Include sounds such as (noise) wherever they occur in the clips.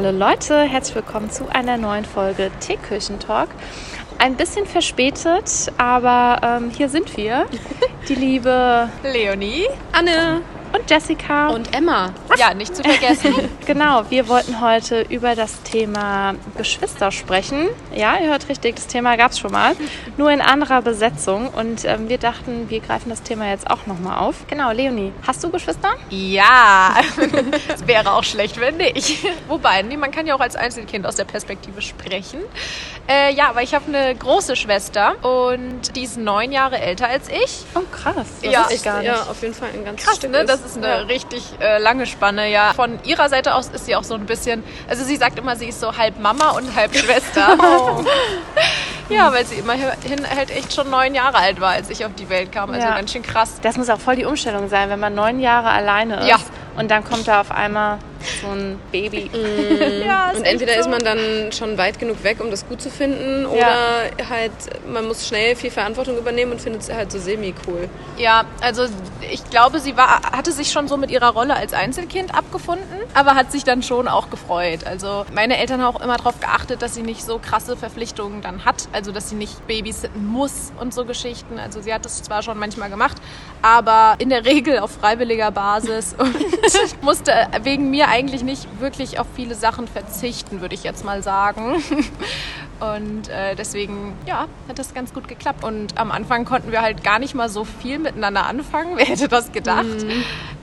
Hallo Leute, herzlich willkommen zu einer neuen Folge Teeküchentalk. Ein bisschen verspätet, aber ähm, hier sind wir. Die liebe Leonie, Anne und Jessica. und Emma. ja, nicht zu vergessen. (laughs) Genau, wir wollten heute über das Thema Geschwister sprechen. Ja, ihr hört richtig, das Thema gab es schon mal, nur in anderer Besetzung. Und ähm, wir dachten, wir greifen das Thema jetzt auch nochmal auf. Genau, Leonie, hast du Geschwister? ja, (laughs) es wäre auch schlecht, wenn nicht. Wobei, nee, man kann ja auch als Einzelkind aus der Perspektive sprechen. Äh, ja, aber ich habe eine große Schwester und die ist neun Jahre älter als ich. Oh, krass. Das Ja, ich gar nicht. Ja, auf jeden Fall ein ganz Krass, Stück ne? Das ist eine richtig äh, lange Spanne, ja. Von ihrer Seite aus ist sie auch so ein bisschen, also sie sagt immer, sie ist so halb Mama und halb Schwester. (laughs) (laughs) ja, weil sie immerhin halt echt schon neun Jahre alt war, als ich auf die Welt kam. Also Ja. ganz schön krass. Das muss auch voll die Umstellung sein, wenn man neun Jahre alleine ist Ja. und dann kommt da auf einmal so ein Baby. (laughs) Ja, Und entweder so. ist man dann schon weit genug weg, um das gut zu finden, Ja. oder halt man muss schnell viel Verantwortung übernehmen und findet es halt so semi-cool. Ja, also ich glaube, sie war, hatte sich schon so mit ihrer Rolle als Einzelkind abgefunden, aber hat sich dann schon auch gefreut. Also meine Eltern haben auch immer darauf geachtet, dass sie nicht so krasse Verpflichtungen dann hat, also dass sie nicht babysitten muss und so Geschichten. Also sie hat das zwar schon manchmal gemacht, aber in der Regel auf freiwilliger Basis und (laughs) (laughs) musste wegen mir eigentlich nicht wirklich auf viele Sachen verzichten, würde ich jetzt mal sagen. (laughs) Und äh, deswegen, ja, hat das ganz gut geklappt. Und am Anfang konnten wir halt gar nicht mal so viel miteinander anfangen. (laughs) Wer hätte das gedacht?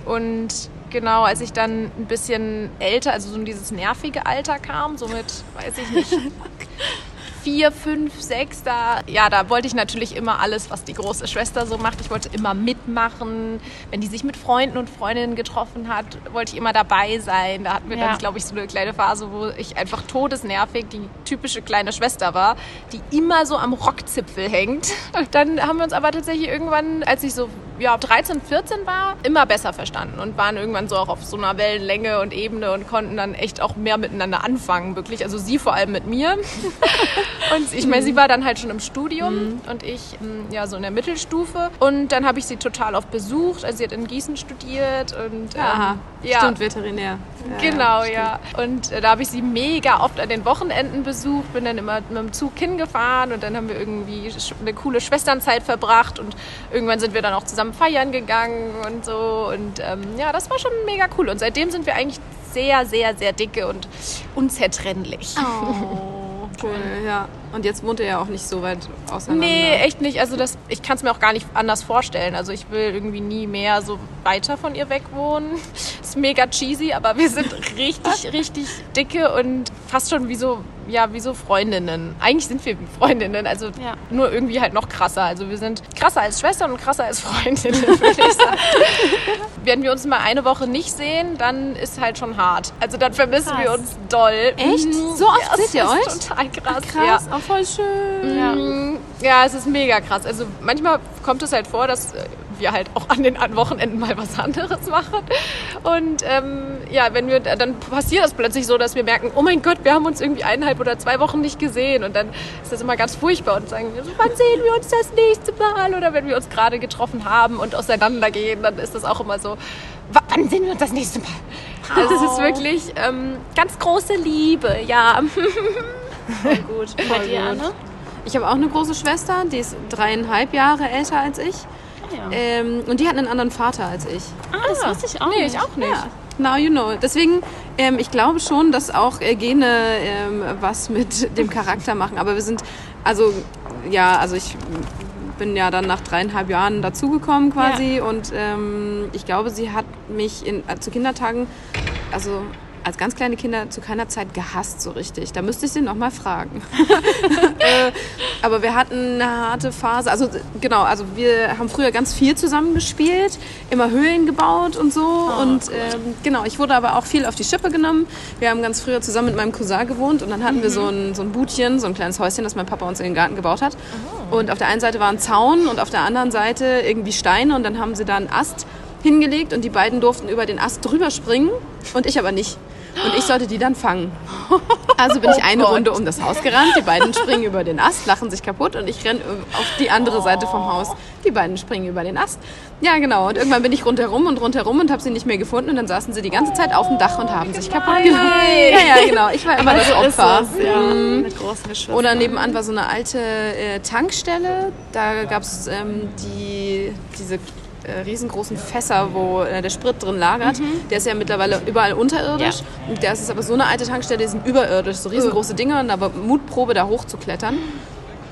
Und genau, als ich dann ein bisschen älter, also so in dieses nervige Alter kam, so mit, weiß ich nicht, (laughs) vier, fünf, sechs, da, ja, da wollte ich natürlich immer alles, was die große Schwester so macht. Ich wollte immer mitmachen. Wenn die sich mit Freunden und Freundinnen getroffen hat, wollte ich immer dabei sein. Da hatten wir Ja. dann, glaube ich, so eine kleine Phase, wo ich einfach todesnervig die typische kleine Schwester war, die immer so am Rockzipfel hängt. (laughs) Dann haben wir uns aber tatsächlich irgendwann, als ich so ja, 13, 14 war, immer besser verstanden und waren irgendwann so auch auf so einer Wellenlänge und Ebene und konnten dann echt auch mehr miteinander anfangen, wirklich. Also sie vor allem mit mir. (laughs) Und ich meine, sie war dann halt schon im Studium und ich ähm, ja so in der Mittelstufe. Und dann habe ich sie total oft besucht. Also sie hat in Gießen studiert und ähm, ja. stimmt, Veterinär. Ja, Genau, ja. Und äh, da habe ich sie mega oft an den Wochenenden besucht, bin dann immer mit dem Zug hingefahren und dann haben wir irgendwie eine coole Schwesternzeit verbracht und irgendwann sind wir dann auch zusammen feiern gegangen und so. Und ähm, ja, das war schon mega cool. Und seitdem sind wir eigentlich sehr, sehr, sehr dicke und unzertrennlich. Oh, (laughs) cool, ja. Und jetzt wohnt ihr ja auch nicht so weit auseinander. Nee, echt nicht. Also das, ich kann es mir auch gar nicht anders vorstellen. Also ich will irgendwie nie mehr so weiter von ihr weg wohnen. (laughs) Ist mega cheesy, aber wir sind (laughs) richtig, richtig dicke und fast schon wie so, ja, wie so Freundinnen. Eigentlich sind wir Freundinnen, also Ja. nur irgendwie halt noch krasser. Also wir sind krasser als Schwestern und krasser als Freundinnen, (laughs) würde ich sagen. Wenn wir uns mal eine Woche nicht sehen, dann ist halt schon hart. Also dann vermissen Krass. wir uns doll. Echt? Mhm. So oft ja, seht ihr (laughs) euch? Total krass. Krass, Ja. auch voll schön. Ja. Mm, Ja, es ist mega krass. Also manchmal kommt es halt vor, dass wir halt auch an den an Wochenenden mal was anderes machen. Und ähm, ja, wenn wir dann passiert das plötzlich so, dass wir merken, oh mein Gott, wir haben uns irgendwie eineinhalb oder zwei Wochen nicht gesehen. Und dann ist das immer ganz furchtbar und sagen, wir so, wann sehen wir uns das nächste Mal? Oder wenn wir uns gerade getroffen haben und auseinandergehen, dann ist das auch immer so, "Wa- wann sehen wir uns das nächste Mal? Also es ist wirklich ähm, ganz große Liebe, ja. (laughs) Voll gut. Und bei Voll dir, gut. Anne? Ich habe auch eine große Schwester, die ist dreieinhalb Jahre älter als ich. Ja. Ähm, und die hat einen anderen Vater als ich. ah, das wusste ich auch nee, nicht. ich auch nicht. Ja. Now you know. Deswegen, ähm, ich glaube schon, dass auch äh, Gene ähm, was mit (laughs) dem Charakter machen. Aber wir sind, also, ja, also ich bin ja dann nach dreieinhalb Jahren dazugekommen quasi. Und ähm, ich glaube, sie hat mich in, äh, zu Kindertagen, also als ganz kleine Kinder zu keiner Zeit gehasst so richtig. Da müsste ich sie noch mal fragen. (laughs) äh, aber wir hatten eine harte Phase. Also genau, also wir haben früher ganz viel zusammen gespielt, immer Höhlen gebaut und so. und ähm, genau, ich wurde aber auch viel auf die Schippe genommen. Wir haben ganz früher zusammen mit meinem Cousin gewohnt und dann hatten wir so ein, so ein Butchen, so ein kleines Häuschen, das mein Papa uns in den Garten gebaut hat. Und auf der einen Seite war ein Zaun und auf der anderen Seite irgendwie Steine und dann haben sie da einen Ast hingelegt und die beiden durften über den Ast drüber springen und ich aber nicht. Und ich sollte die dann fangen. (laughs) Also bin ich eine Runde um das Haus gerannt, die beiden springen über den Ast, lachen sich kaputt und ich renne auf die andere Seite vom Haus. Die beiden springen über den Ast. Ja, genau. Und irgendwann bin ich rundherum und rundherum und habe sie nicht mehr gefunden und dann saßen sie die ganze Zeit auf dem Dach und haben sich kaputt gelacht. Ja, ja, genau. Ich war immer das Opfer. es, ja, Mhm. mit großen Geschwistern. Oder nebenan war so eine alte äh, Tankstelle. Da gab es ähm, die, diese äh, riesengroßen Fässer, wo äh, der Sprit drin lagert. Der ist ja mittlerweile überall unterirdisch. Und der ist aber so eine alte Tankstelle, die sind überirdisch, so riesengroße Dinger. Und da war Mutprobe, da hochzuklettern.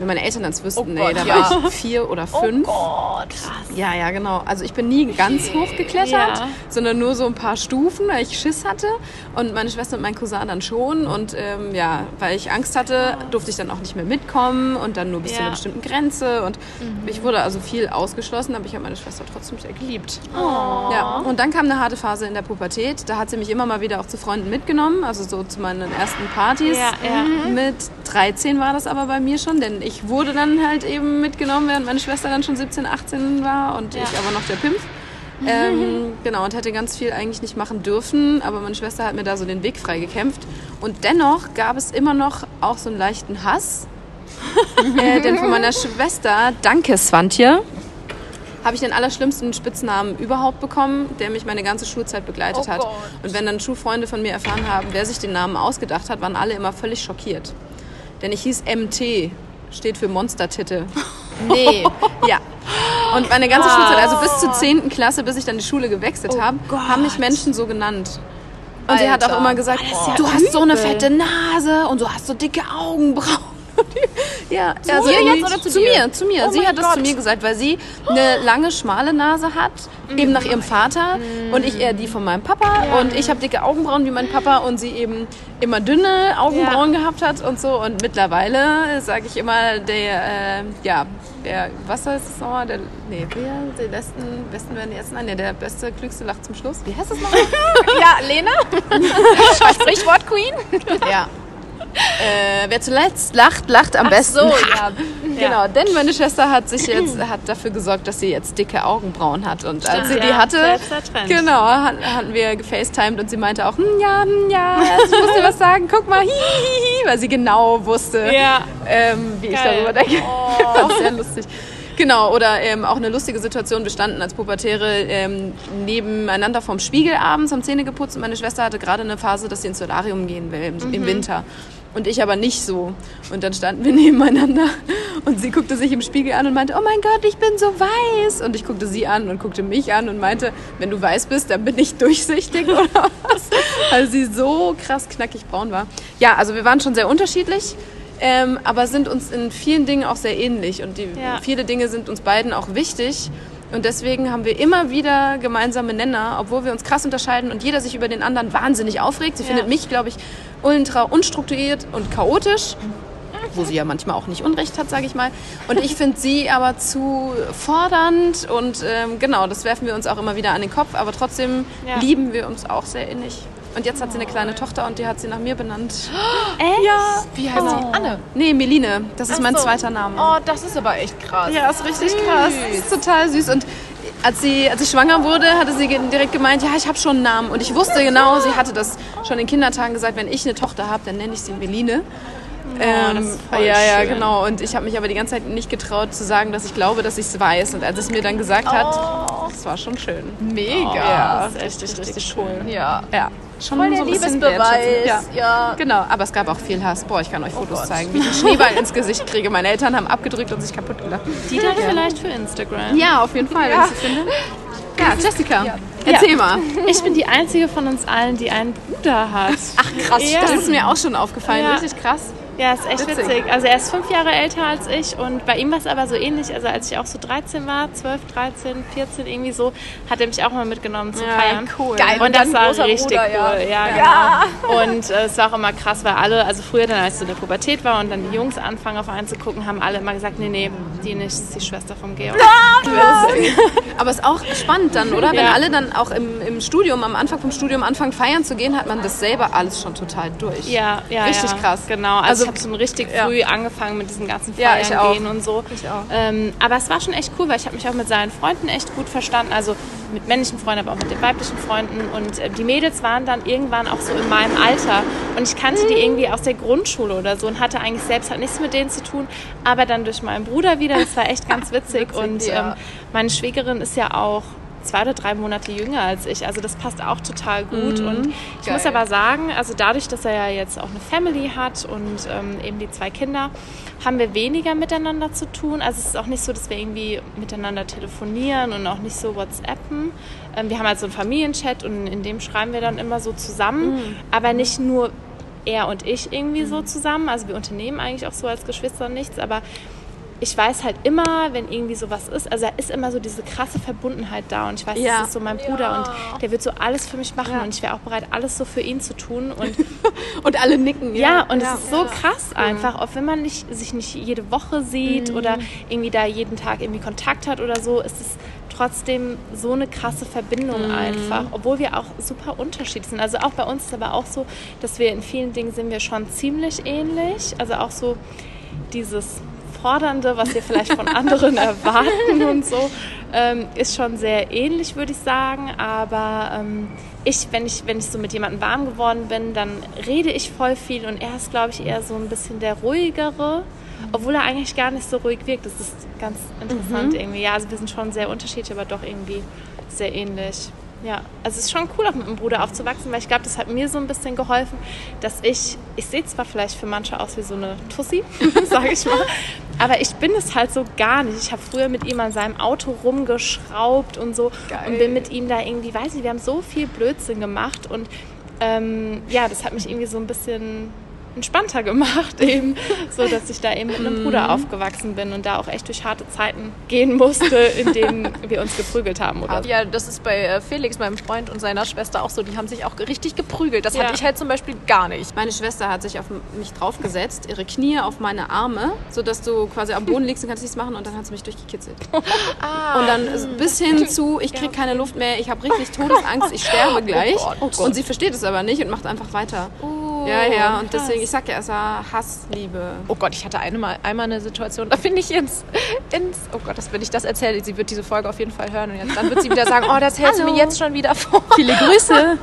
Wenn meine Eltern das wüssten, Oh nee, da ja. war ich vier oder fünf. Gott. Ja, ja, genau. Also ich bin nie ganz hoch geklettert, Ja. sondern nur so ein paar Stufen, weil ich Schiss hatte. Und meine Schwester und mein Cousin dann schon. Und ähm, ja, weil ich Angst hatte, durfte ich dann auch nicht mehr mitkommen und dann nur bis zu Ja. einer bestimmten Grenze. Und ich wurde also viel ausgeschlossen, aber ich habe meine Schwester trotzdem sehr geliebt. Oh. Ja, und dann kam eine harte Phase in der Pubertät. Da hat sie mich immer mal wieder auch zu Freunden mitgenommen, also so zu meinen ersten Partys. Ja, ja. Mit 13 war das aber bei mir schon, denn ich wurde dann halt eben mitgenommen, während meine Schwester dann schon 17, 18 war und Ja. ich aber noch der Pimpf. Ähm, genau, und hätte ganz viel eigentlich nicht machen dürfen, aber meine Schwester hat mir da so den Weg frei gekämpft. Und dennoch gab es immer noch auch so einen leichten Hass. (laughs) äh, denn von meiner Schwester, danke Swantje, habe ich den allerschlimmsten Spitznamen überhaupt bekommen, der mich meine ganze Schulzeit begleitet Oh hat. Gott. Und wenn dann Schulfreunde von mir erfahren haben, wer sich den Namen ausgedacht hat, waren alle immer völlig schockiert. Denn ich hieß MT, steht für Monstertitte. (laughs) Nee, (laughs) ja. Und meine ganze Schulzeit, also bis zur 10. Klasse, bis ich dann die Schule gewechselt habe, haben mich Menschen so genannt. Und sie hat auch Alter. immer gesagt, ja du hast so eine fette Nase und du hast so dicke Augenbrauen. (laughs) ja, zu dir jetzt oder zu zu dir? mir, zu mir. Oh sie hat das zu Gott. mir gesagt, weil sie eine lange, schmale Nase hat, eben nach ihrem Vater Mhm. und ich eher die von meinem Papa und ich habe dicke Augenbrauen wie mein Papa und sie eben immer dünne Augenbrauen gehabt hat und so und mittlerweile sage ich immer der äh, ja der was heißt es nochmal der nee wer die besten besten werden die ersten nein, nee, der beste klügste lacht zum Schluss wie heißt das nochmal (laughs) (laughs) Ja, Lena? Sprichwort Queen? ja äh, wer zuletzt lacht lacht am besten So, (laughs) ja. Genau, denn meine Schwester hat sich jetzt hat dafür gesorgt, dass sie jetzt dicke Augenbrauen hat und als sie die Ja, hatte, der Trend. genau, hat, hatten wir gefacetimed und sie meinte auch, hm, ja, hm, ja, ich muss dir was sagen, guck mal, hi, hi, hi, weil sie genau wusste, Ja. ähm, wie ich Geil. darüber denke. (laughs) Fand sehr lustig. Genau, oder ähm, auch eine lustige Situation. Wir standen als Pubertäre ähm, nebeneinander vorm Spiegel abends, haben Zähne geputzt und meine Schwester hatte gerade eine Phase, dass sie ins Solarium gehen will im, Mhm. im Winter. Und ich aber nicht so. Und dann standen wir (laughs) nebeneinander und sie guckte sich im Spiegel an und meinte, oh mein Gott, ich bin so weiß. Und ich guckte sie an und guckte mich an und meinte, wenn du weiß bist, dann bin ich durchsichtig oder (laughs) was? Weil sie so krass knackig braun war. Ja, also wir waren schon sehr unterschiedlich. Ähm, aber sind uns in vielen Dingen auch sehr ähnlich und die, Ja. viele Dinge sind uns beiden auch wichtig. Und deswegen haben wir immer wieder gemeinsame Nenner, obwohl wir uns krass unterscheiden und jeder sich über den anderen wahnsinnig aufregt. Sie Ja. findet mich, glaube ich, ultra unstrukturiert und chaotisch. Wo sie ja manchmal auch nicht Unrecht hat, sage ich mal. Und ich finde sie aber zu fordernd und ähm, genau, das werfen wir uns auch immer wieder an den Kopf. Aber trotzdem Ja. lieben wir uns auch sehr innig. Und jetzt hat sie eine kleine Tochter und die hat sie nach mir benannt. (gasps) Echt? Ja. Wie heißt sie? Anne. Nee, Meline. Das ist mein so. zweiter Name. Oh, das ist aber echt krass. Ja, ist richtig krass. Das ist total süß. Und als sie, als ich schwanger wurde, hatte sie direkt gemeint, ja, ich habe schon einen Namen. Und ich wusste genau, sie hatte das schon in Kindertagen gesagt, wenn ich eine Tochter habe, dann nenne ich sie Meline. Ähm, das ist voll ja, ja, schön. genau. Und ich habe mich aber die ganze Zeit nicht getraut zu sagen, dass ich glaube, dass ich es weiß. Und als es mir dann gesagt hat, das war schon schön. Mega. Ja, das ist echt richtig, richtig cool. Ja. Ja, schon Voll der so Liebesbeweis. Ja. Ja. Genau, aber es gab auch viel Hass. Boah, ich kann euch Fotos zeigen, wie ich einen Schneeball ins Gesicht kriege. Meine Eltern haben abgedrückt und sich kaputt gelacht. Die dann vielleicht für Instagram. Ja, auf jeden Fall, wenn ich sie finde. Ja, Jessica, erzähl mal. Ich bin die einzige von uns allen, die einen Bruder hat. Ach krass, Ja. das ist mir auch schon aufgefallen. Ja. Richtig krass. Ja, ist echt Witzig. witzig. Also er ist fünf Jahre älter als ich und bei ihm war es aber so ähnlich. Also als ich auch so 13 war, 12, 13, 14 irgendwie so, hat er mich auch mal mitgenommen zum Ja, Feiern. cool. Geil. Und Und das dann war großer richtig Bruder, ja. cool. Ja, genau. Und äh, es war auch immer krass, weil alle, also früher dann, als ich so in der Pubertät war und dann die Jungs anfangen auf einen zu gucken, haben alle immer gesagt, nee, nee, die nicht, das ist die Schwester vom Georg. Aber ist auch spannend dann, oder? Wenn Ja. alle dann auch im, im Studium, am Anfang vom Studium anfangen feiern zu gehen, hat man das selber alles schon total durch. Ja, ja, Richtig ja. krass. Genau. Also, ich habe schon richtig ja. früh angefangen mit diesem ganzen Ja, Feiern ich auch. gehen und so. Ich auch. Ähm, aber es war schon echt cool, weil ich habe mich auch mit seinen Freunden echt gut verstanden. Also mit männlichen Freunden, aber auch mit den weiblichen Freunden. Und äh, die Mädels waren dann irgendwann auch so in meinem Alter. Und ich kannte die irgendwie aus der Grundschule oder so und hatte eigentlich selbst halt nichts mit denen zu tun. Aber dann durch meinen Bruder wieder, das war echt (laughs) ganz witzig. Witzig, und ja. ähm, meine Schwägerin ist ja auch zwei oder drei Monate jünger als ich. Also das passt auch total gut. Und ich Geil. muss aber sagen, also dadurch, dass er ja jetzt auch eine Family hat und ähm, eben die zwei Kinder, haben wir weniger miteinander zu tun. Also es ist auch nicht so, dass wir irgendwie miteinander telefonieren und auch nicht so WhatsAppen. Ähm, wir haben halt so einen Familienchat und in dem schreiben wir dann immer so zusammen, aber nicht nur er und ich irgendwie so zusammen. Also wir unternehmen eigentlich auch so als Geschwister nichts, aber ich weiß halt immer, wenn irgendwie sowas ist, also da ist immer so diese krasse Verbundenheit da und ich weiß, Ja. das ist so mein Bruder und der wird so alles für mich machen und ich wäre auch bereit, alles so für ihn zu tun und (laughs) Und alle nicken. ja, und es ist so krass einfach, auch wenn man nicht, sich nicht jede Woche sieht Mhm. oder irgendwie da jeden Tag irgendwie Kontakt hat oder so, ist es trotzdem so eine krasse Verbindung Mhm. einfach, obwohl wir auch super unterschiedlich sind. Also auch bei uns ist aber auch so, dass wir in vielen Dingen sind wir schon ziemlich ähnlich, also auch so dieses Fordernde, was wir vielleicht von anderen (laughs) erwarten und so, ähm, ist schon sehr ähnlich, würde ich sagen. Aber ähm, ich, wenn ich, wenn ich so mit jemandem warm geworden bin, dann rede ich voll viel und er ist, glaube ich, eher so ein bisschen der ruhigere. Obwohl er eigentlich gar nicht so ruhig wirkt. Das ist ganz interessant irgendwie. Ja, also wir sind schon sehr unterschiedlich, aber doch irgendwie sehr ähnlich. Ja, also es ist schon cool, auch mit einem Bruder aufzuwachsen, weil ich glaube, das hat mir so ein bisschen geholfen, dass ich, ich sehe zwar vielleicht für manche aus wie so eine Tussi, (laughs) sage ich mal, aber ich bin es halt so gar nicht. Ich habe früher mit ihm an seinem Auto rumgeschraubt und so Geil. und bin mit ihm da irgendwie, weiß nicht, wir haben so viel Blödsinn gemacht und ähm, ja, das hat mich irgendwie so ein bisschen entspannter gemacht, (laughs) eben, so dass ich da eben mit einem Bruder aufgewachsen bin und da auch echt durch harte Zeiten gehen musste, in denen (laughs) wir uns geprügelt haben oder. Ja, das ist bei äh, Felix, meinem Freund und seiner Schwester auch so. Die haben sich auch richtig geprügelt. Das Ja. hatte ich halt zum Beispiel gar nicht. Meine Schwester hat sich auf mich draufgesetzt, ihre Knie auf meine Arme, sodass du quasi am Boden liegst und kannst nichts machen und dann hat sie mich durchgekitzelt. (laughs) Ah. Und dann bis hin zu, ich krieg keine Luft mehr, ich habe richtig Todesangst, ich sterbe gleich. Gott, oh Gott. Und sie versteht es aber nicht und macht einfach weiter. ja, ja, und deswegen, ich sag ja, es war Hassliebe. Oh Gott, ich hatte einmal, einmal eine Situation, da bin ich ins, ins, oh Gott, das, wenn ich das erzähle, sie wird diese Folge auf jeden Fall hören und jetzt, dann wird sie wieder sagen, oh, das hältst du mir jetzt schon wieder vor. Viele Grüße. (laughs)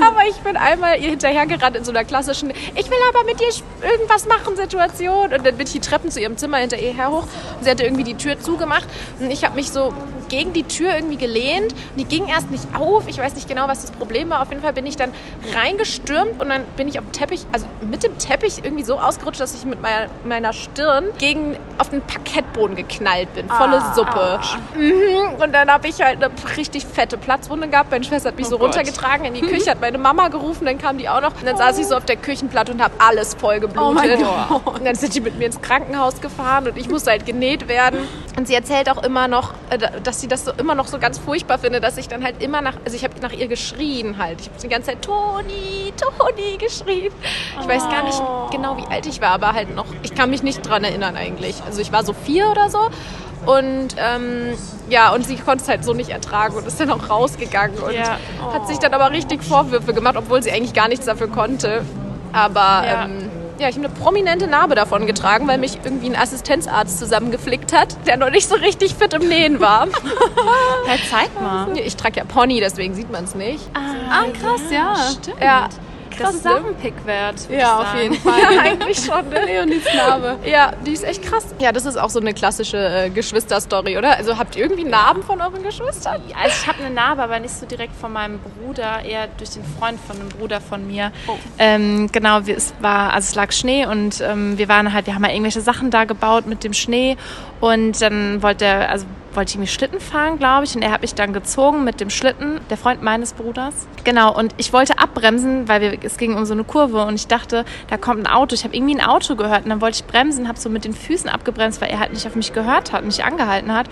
Aber ich bin einmal ihr hinterhergerannt in so einer klassischen, ich will aber mit dir irgendwas machen Situation. Und dann bin ich die Treppen zu ihrem Zimmer hinter ihr her hoch und sie hatte irgendwie die Tür zugemacht und ich habe mich so gegen die Tür irgendwie gelehnt und die ging erst nicht auf. Ich weiß nicht genau, was das Problem war. Auf jeden Fall bin ich dann reingestürmt und dann bin ich auf dem Teppich, also mit dem Teppich irgendwie so ausgerutscht, dass ich mit meiner, meiner Stirn gegen auf den Parkettboden geknallt bin. Volle Suppe. Mhm. Und dann habe ich halt eine richtig fette Platzwunde gehabt. Meine Schwester hat mich so Gott. runtergetragen in die Küche, hat meine Mama gerufen, dann kam die auch noch. Und dann saß ich so auf der Küchenplatte und habe alles voll geblutet. Oh mein Gott. Und dann sind die mit mir ins Krankenhaus gefahren und ich musste halt genäht werden. Und sie erzählt auch immer noch, äh, dass sie das so immer noch so ganz furchtbar findet, dass ich dann halt immer nach, also ich habe nach ihr geschrien halt. Ich habe die ganze Zeit Toni, Toni geschrien. Ich weiß gar nicht genau, wie alt ich war, aber halt noch, ich kann mich nicht dran erinnern eigentlich. Also ich war so vier oder so. Und ähm, ja, und sie konnte es halt so nicht ertragen und ist dann auch rausgegangen und Ja. hat sich dann aber richtig Vorwürfe gemacht, obwohl sie eigentlich gar nichts dafür konnte. Aber Ja. ähm, ja, ich habe eine prominente Narbe davon getragen, weil mich irgendwie ein Assistenzarzt zusammengeflickt hat, der noch nicht so richtig fit im Nähen war. (laughs) Ja, zeig mal. ich trage ja Pony, deswegen sieht man es nicht. Ah, krass, ja. Stimmt. Ja, Das ist auch ein Pick wert. Ja, auf jeden Fall. (laughs) ja eigentlich schon. Ne? Leonis Narbe. Ja, die ist echt krass. Ja, das ist auch so eine klassische äh, Geschwisterstory, oder? Also habt ihr irgendwie Narben von euren Geschwistern? Also ich habe eine Narbe, aber nicht so direkt von meinem Bruder, eher durch den Freund von einem Bruder von mir. Ähm, genau, wir, es war, also es lag Schnee und ähm, wir waren halt, wir haben halt irgendwelche Sachen da gebaut mit dem Schnee und dann wollte er, also wollte ich irgendwie Schlitten fahren, glaube ich, und er hat mich dann gezogen mit dem Schlitten, der Freund meines Bruders. Genau, und ich wollte abbremsen, weil wir, es ging um so eine Kurve und ich dachte, da kommt ein Auto. Ich habe irgendwie ein Auto gehört und dann wollte ich bremsen, habe so mit den Füßen abgebremst, weil er halt nicht auf mich gehört hat, mich angehalten hat.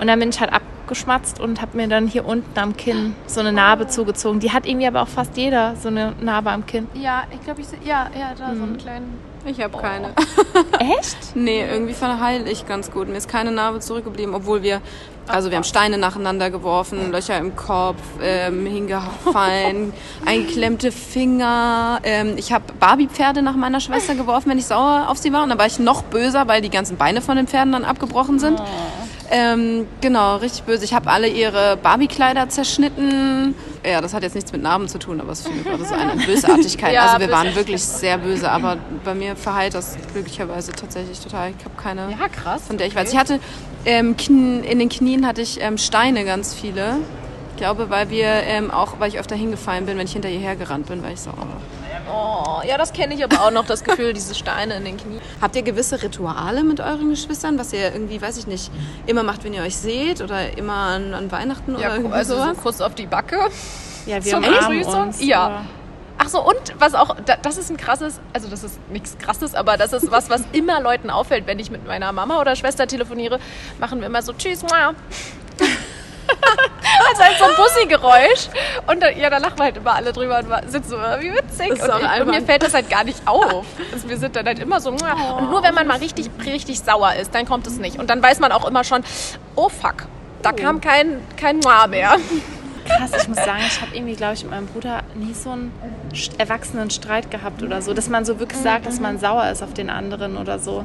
Und dann bin ich halt abgeschmatzt und habe mir dann hier unten am Kinn so eine Narbe zugezogen. Die hat irgendwie aber auch fast jeder so eine Narbe am Kinn. Ja, ich glaube, ich sehe. Ja, ja, da so einen kleinen. Ich habe keine. (laughs) Echt? Nee, irgendwie verheil ich ganz gut. Mir ist keine Narbe zurückgeblieben, obwohl wir, also wir haben Steine nacheinander geworfen, Löcher im Kopf, ähm, hingefallen, (laughs) eingeklemmte Finger. Ähm, ich habe Barbie-Pferde nach meiner Schwester geworfen, wenn ich sauer auf sie war. Und dann war ich noch böser, weil die ganzen Beine von den Pferden dann abgebrochen sind. Ähm, genau, richtig böse. Ich habe alle ihre Barbie-Kleider zerschnitten. Ja, das hat jetzt nichts mit Narben zu tun, aber es finde ich so eine Bösartigkeit. (laughs) Ja, also wir waren wirklich sehr böse, aber bei mir verheilt das glücklicherweise tatsächlich total. Ich habe keine, Ja, krass. von der ich weiß. Ich hatte ähm, in den Knien hatte ich ähm, Steine ganz viele. Ich glaube, weil wir ähm, auch, weil ich öfter hingefallen bin, wenn ich hinter ihr hergerannt bin, weil ich so. Oh. Oh, ja, das kenne ich aber auch noch, das Gefühl, diese Steine in den Knien. Habt ihr gewisse Rituale mit euren Geschwistern, was ihr irgendwie, weiß ich nicht, immer macht, wenn ihr euch seht oder immer an, an Weihnachten oder irgendwie also so sowas? Kuss auf die Backe. Ja, wir Begrüßung? uns. Ja. aber- Ach so, und was auch, da- das ist ein krasses, also das ist nichts krasses, aber das ist was, was immer Leuten auffällt, wenn ich mit meiner Mama oder Schwester telefoniere, machen wir immer so Tschüss, mua. (laughs) also halt so ein Bussi-Geräusch. Und ja, da lachen wir halt immer alle drüber und sind so, äh, wie witzig. Und, ich, und mir fällt das halt gar nicht auf. (laughs) Also wir sind dann halt immer so, mua. Und nur wenn man mal richtig, richtig sauer ist, dann kommt es nicht. Und dann weiß man auch immer schon, oh fuck, da kam kein, kein Mua mehr. Krass, ich muss sagen, ich habe irgendwie, glaube ich, mit meinem Bruder nie so einen erwachsenen Streit gehabt oder so. Dass man so wirklich sagt, dass man sauer ist auf den anderen oder so.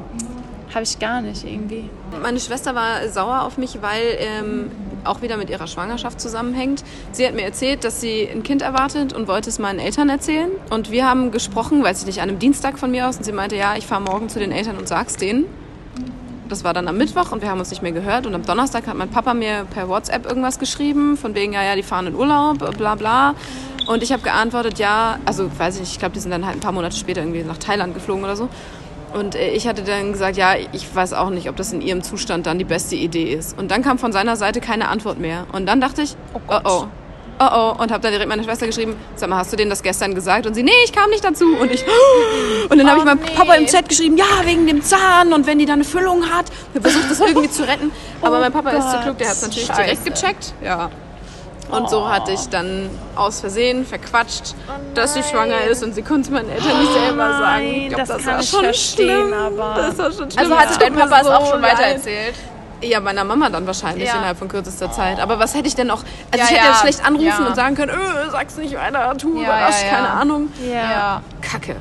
Habe ich gar nicht irgendwie. Meine Schwester war sauer auf mich, weil ähm, auch wieder mit ihrer Schwangerschaft zusammenhängt. Sie hat mir erzählt, dass sie ein Kind erwartet und wollte es meinen Eltern erzählen. Und wir haben gesprochen, weiß ich nicht, an einem Dienstag von mir aus. Und sie meinte, ja, ich fahre morgen zu den Eltern und sag's denen. Das war dann am Mittwoch und wir haben uns nicht mehr gehört. Und am Donnerstag hat mein Papa mir per WhatsApp irgendwas geschrieben, von wegen, ja, ja, die fahren in Urlaub, bla bla. Und ich habe geantwortet, ja, also weiß ich nicht, ich glaube, die sind dann halt ein paar Monate später irgendwie nach Thailand geflogen oder so. Und äh, ich hatte dann gesagt, ja, ich weiß auch nicht, ob das in ihrem Zustand dann die beste Idee ist. Und dann kam von seiner Seite keine Antwort mehr. Und dann dachte ich, oh Gott. oh, oh oh, und habe dann direkt meiner Schwester geschrieben, sag mal, hast du denen das gestern gesagt? Und sie, nee, ich kam nicht dazu. Und ich, (gasps) und dann habe Oh, ich meinem nee. Papa im Chat geschrieben, ja, wegen dem Zahn und wenn die da eine Füllung hat. Wir versucht das (laughs) irgendwie zu retten. Aber Oh mein Papa ist zu Gott, klug, der hat es natürlich scheiße. direkt gecheckt. Ja. Und so hatte ich dann aus Versehen verquatscht, dass sie schwanger ist und sie konnte meinen Eltern nicht selber sagen. Ich glaub, das kann war ich schon verstehen, schlimm. aber- Das war schon schlimm. Also hat Es dein Papa es auch schon weitererzählt? Ja, meiner Mama dann wahrscheinlich Ja. innerhalb von kürzester Zeit. Aber was hätte ich denn noch? Also Ja, ich hätte ja. ja schlecht anrufen Ja. und sagen können, öh, sag's nicht weiter, tu Ja, das, ja, keine. Ahnung. Ja. Kacke.